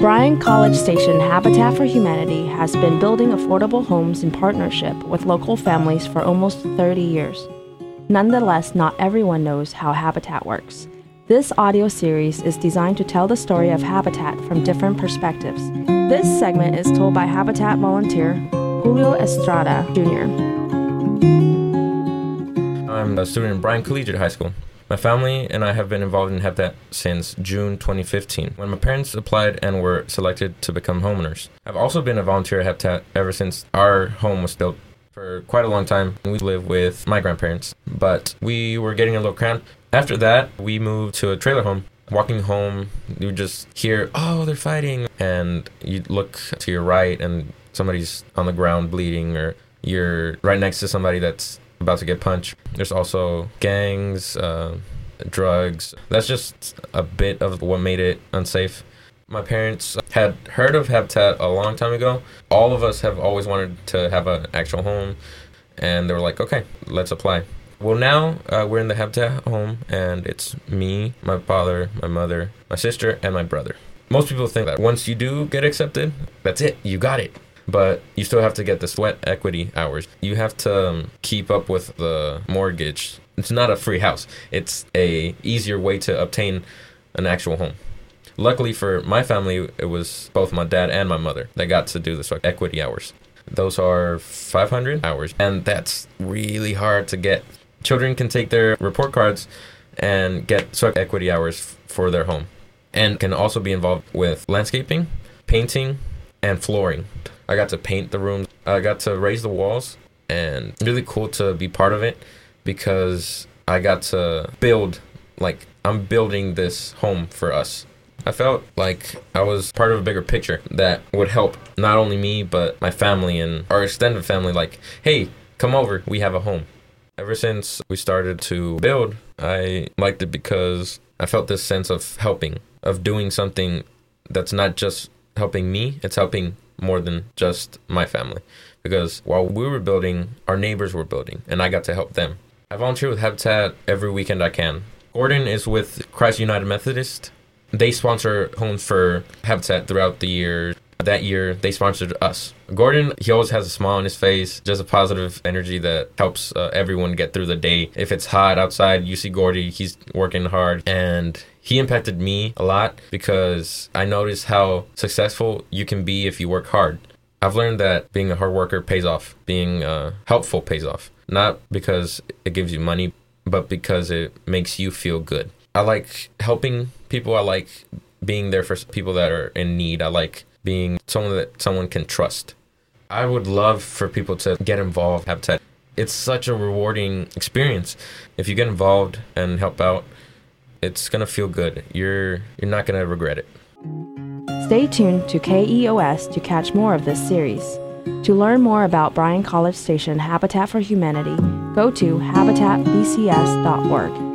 Bryan College Station Habitat for Humanity has been building affordable homes in partnership with local families for almost 30 years. Nonetheless, not everyone knows how Habitat works. This audio series is designed to tell the story of Habitat from different perspectives. This segment is told by Habitat volunteer Julio Estrada Jr. I'm a student in Bryan Collegiate High School. My family and I have been involved in Habitat since June 2015, when my parents applied and were selected to become homeowners. I've also been a volunteer at Habitat ever since our home was built. For quite a long time, we lived with my grandparents, but we were getting a little cramped. After that, we moved to a trailer home. Walking home, you just hear, oh, they're fighting. And you look to your right, and somebody's on the ground bleeding, or you're right next to somebody that's about to get punched. There's also gangs, uh, drugs. That's just a bit of what made it unsafe. My parents had heard of Habitat a long time ago. All of us have always wanted to have an actual home, and they were like, okay, let's apply. Well, now uh, we're in the Habitat home, and it's me, my father, my mother, my sister, and my brother. Most people think that once you do get accepted, that's it, you got it but you still have to get the sweat equity hours. You have to um, keep up with the mortgage. It's not a free house. It's a easier way to obtain an actual home. Luckily for my family, it was both my dad and my mother that got to do the sweat equity hours. Those are 500 hours, and that's really hard to get. Children can take their report cards and get sweat equity hours for their home, and can also be involved with landscaping, painting, and flooring. I got to paint the rooms. I got to raise the walls, and really cool to be part of it because I got to build like I'm building this home for us. I felt like I was part of a bigger picture that would help not only me but my family and our extended family like, "Hey, come over. We have a home." Ever since we started to build, I liked it because I felt this sense of helping, of doing something that's not just helping me, it's helping more than just my family. Because while we were building, our neighbors were building, and I got to help them. I volunteer with Habitat every weekend I can. Gordon is with Christ United Methodist. They sponsor homes for Habitat throughout the year. That year, they sponsored us. Gordon, he always has a smile on his face, just a positive energy that helps uh, everyone get through the day. If it's hot outside, you see Gordy, he's working hard, and he impacted me a lot because I noticed how successful you can be if you work hard. I've learned that being a hard worker pays off, being uh, helpful pays off. Not because it gives you money, but because it makes you feel good. I like helping people. I like being there for people that are in need. I like being someone that someone can trust. I would love for people to get involved, Habitat. It's such a rewarding experience. If you get involved and help out, it's gonna feel good. You're you're not gonna regret it. Stay tuned to KEOS to catch more of this series. To learn more about Bryan College Station Habitat for Humanity, go to habitatbcs.org.